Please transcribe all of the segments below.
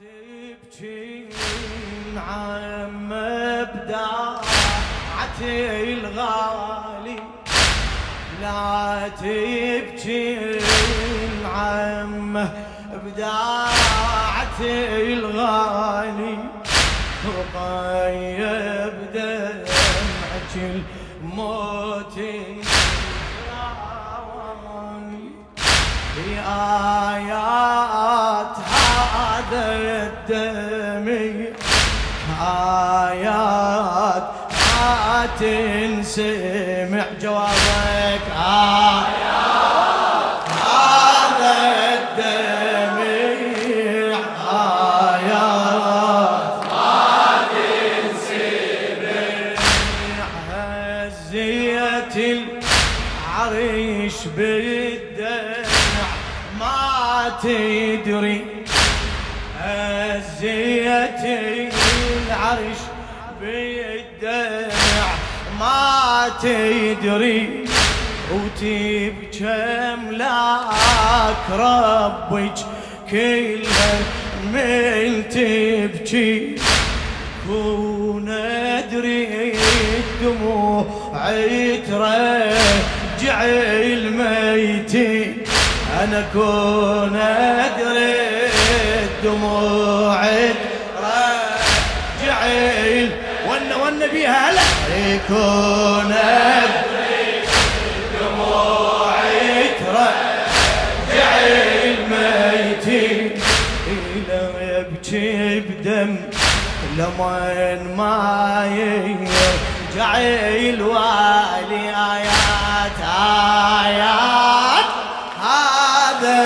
تبكي عم بداعتي الغالي. لا تبكي عم بداعتي الغالي. وطيب دمعك الموت بآيات تنسمع جوابك آيات هذا الدمي آيات ما تنسمع هزية العريش بالدمع ما تدري تدري وتبكي املاك ربك كلها من تبكي. كون أدري الدموع ترجع الميتين أنا كون أدري الدموع يكون لو يبكي بدم لمن ما يرجع الوالي آيات آيات هذا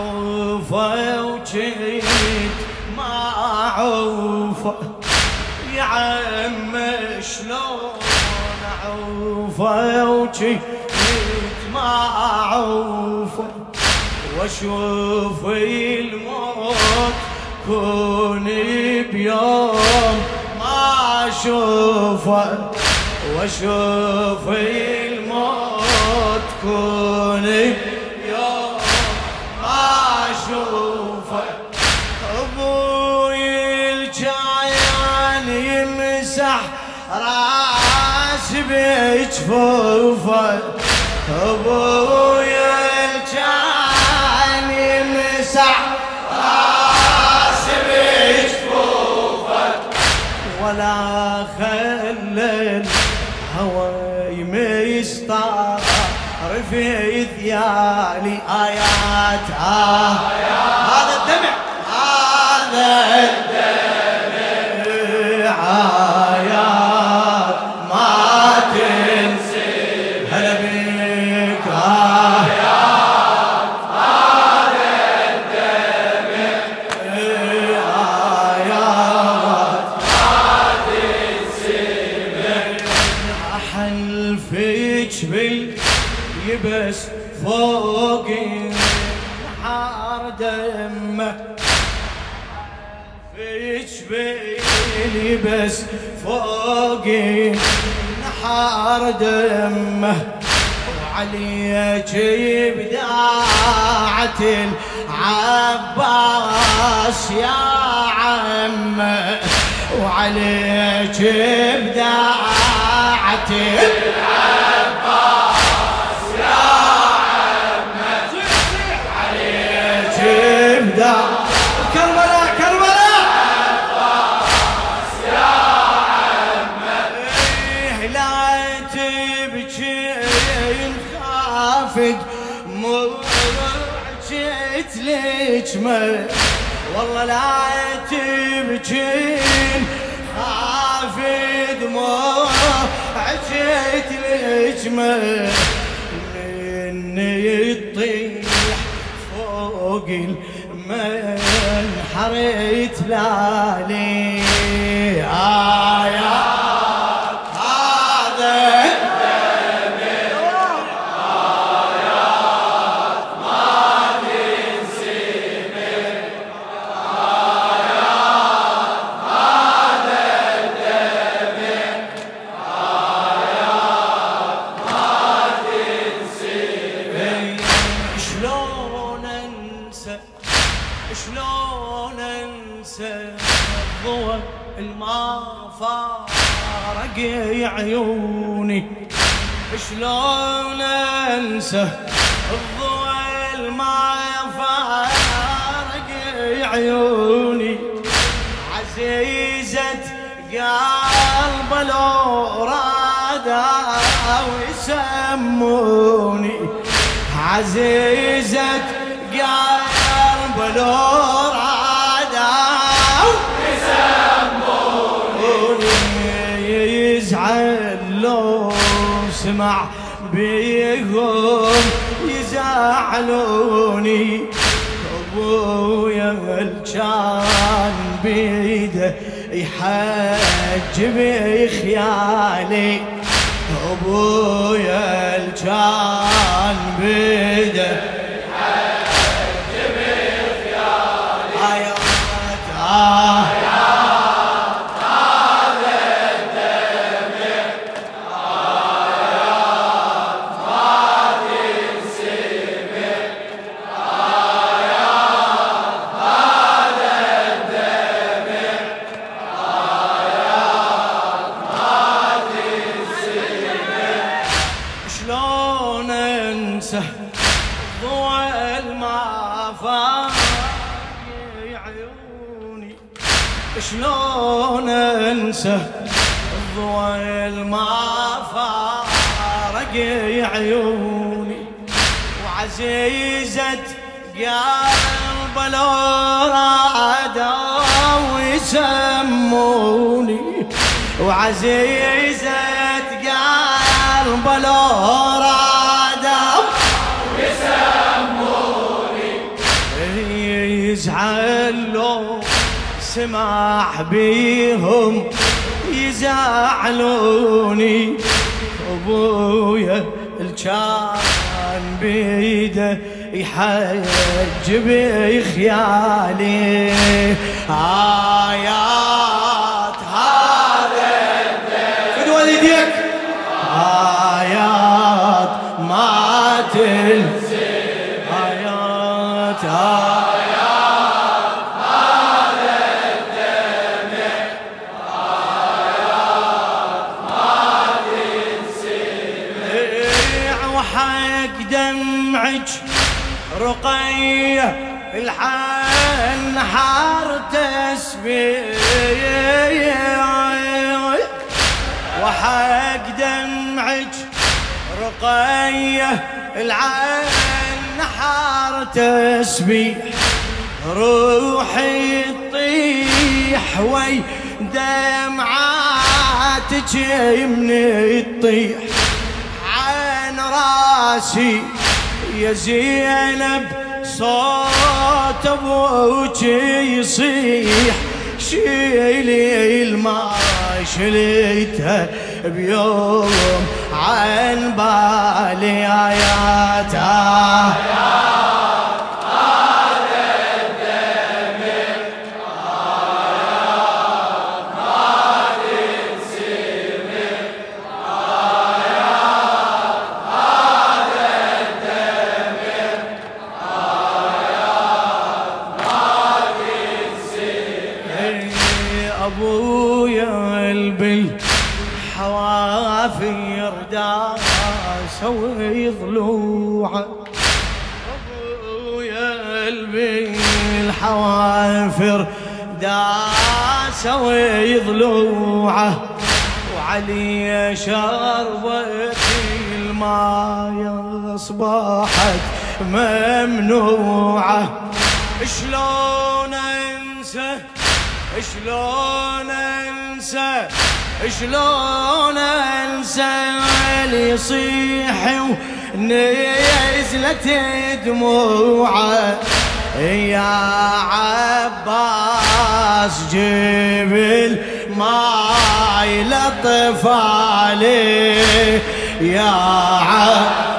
اعوفه وجيت ما اعوفه يا عم شلون اعوفه وجيت ما اعوفه وأشوف الموت كون بيوم ما أشوفه. وأشوف الموت كون بيوم ما اشوفه أبوي الجايان يمسح راس بجفوفه أبوي الجايان يمسح راس بجفوفه ولا خلى في ثيالي آيات آه باليبس فوق نحار دمه وعليك بداعة العباس يا عمه. وعليك بداعة العباس. لجمل والله لا تبكين خافق مرجت لجمل مني يطيح فوق المنحر تلالي آيات انسى الضوء ما فارق عيوني. عزيزة قلب لو ويسموني. عزيزة قلب لو رادا ويسموني. يزعل لو سمع بيهم يزعلوني. أبويا كان بيده يحج بخيالي أبويا كان بيده شلون انسى ضوء فاق عيوني. شلون انسى الضوء ما فارق عيوني. وعزيزة قلب لو رادا ويسموني. وعزيزة قلب لو رادا. يزعل لو سمع بيهم يزعلوني أبويا الكان بيده يحج بخيالي آيات هذا. خذ والديك آيات ما تنسى آيات آيات وحق دمعك رقية الحن حار تسبيح. وحق دمعك رقية العين حار تسبيح روحي تطيح وي دمعاتك من تطيح عن راسي يا زينب صوت أبوك يصيح. شيلي الماء شليته بيوم عن بالي اياته ابويا البل حوافير داس وضلوعه أبويا البل حوافر داس وضلوعه وعلي شربت الماء أصبحت ممنوعة. شلون أنسى؟ شلون أنسى؟ شلون انسى اللي يصيح ونزلت دموعه؟ يا عباس جيب الماي لطفالي. يا عباس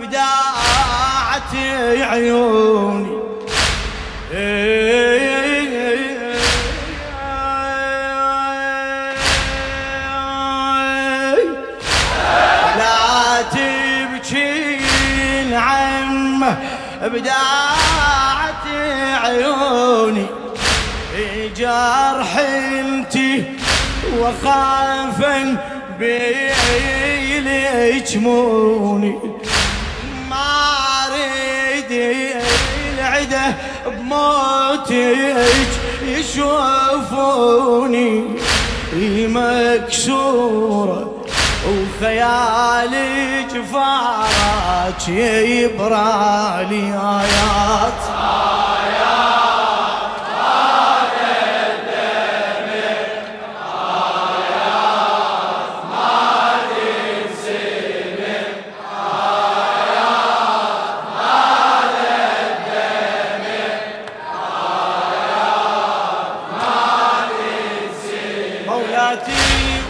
بداعت عيوني. لا تبكين عمه بداعت عيوني. جرح انتي وخافا ما اريد العده بموتك يشوفوني مكسورة وخيالي جفاك يبرالي آيات.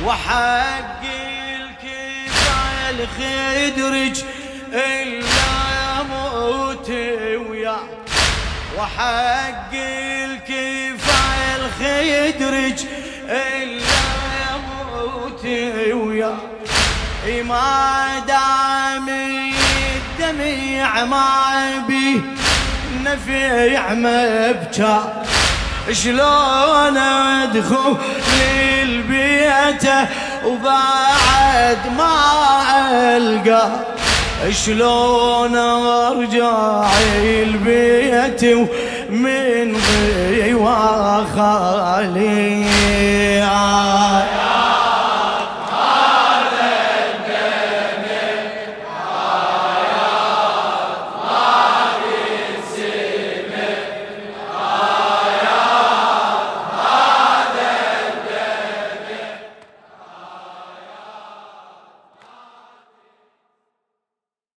وحق الكفاية الخدرج إلا موت ويا. وحق الكفاية الخدرج إلا موت ويا. ما دام الدمع ما بي نفيع مبكى شلون أدخل البيت وبعد ما ألقى شلون أرجع البيت ومن غيوة خالي؟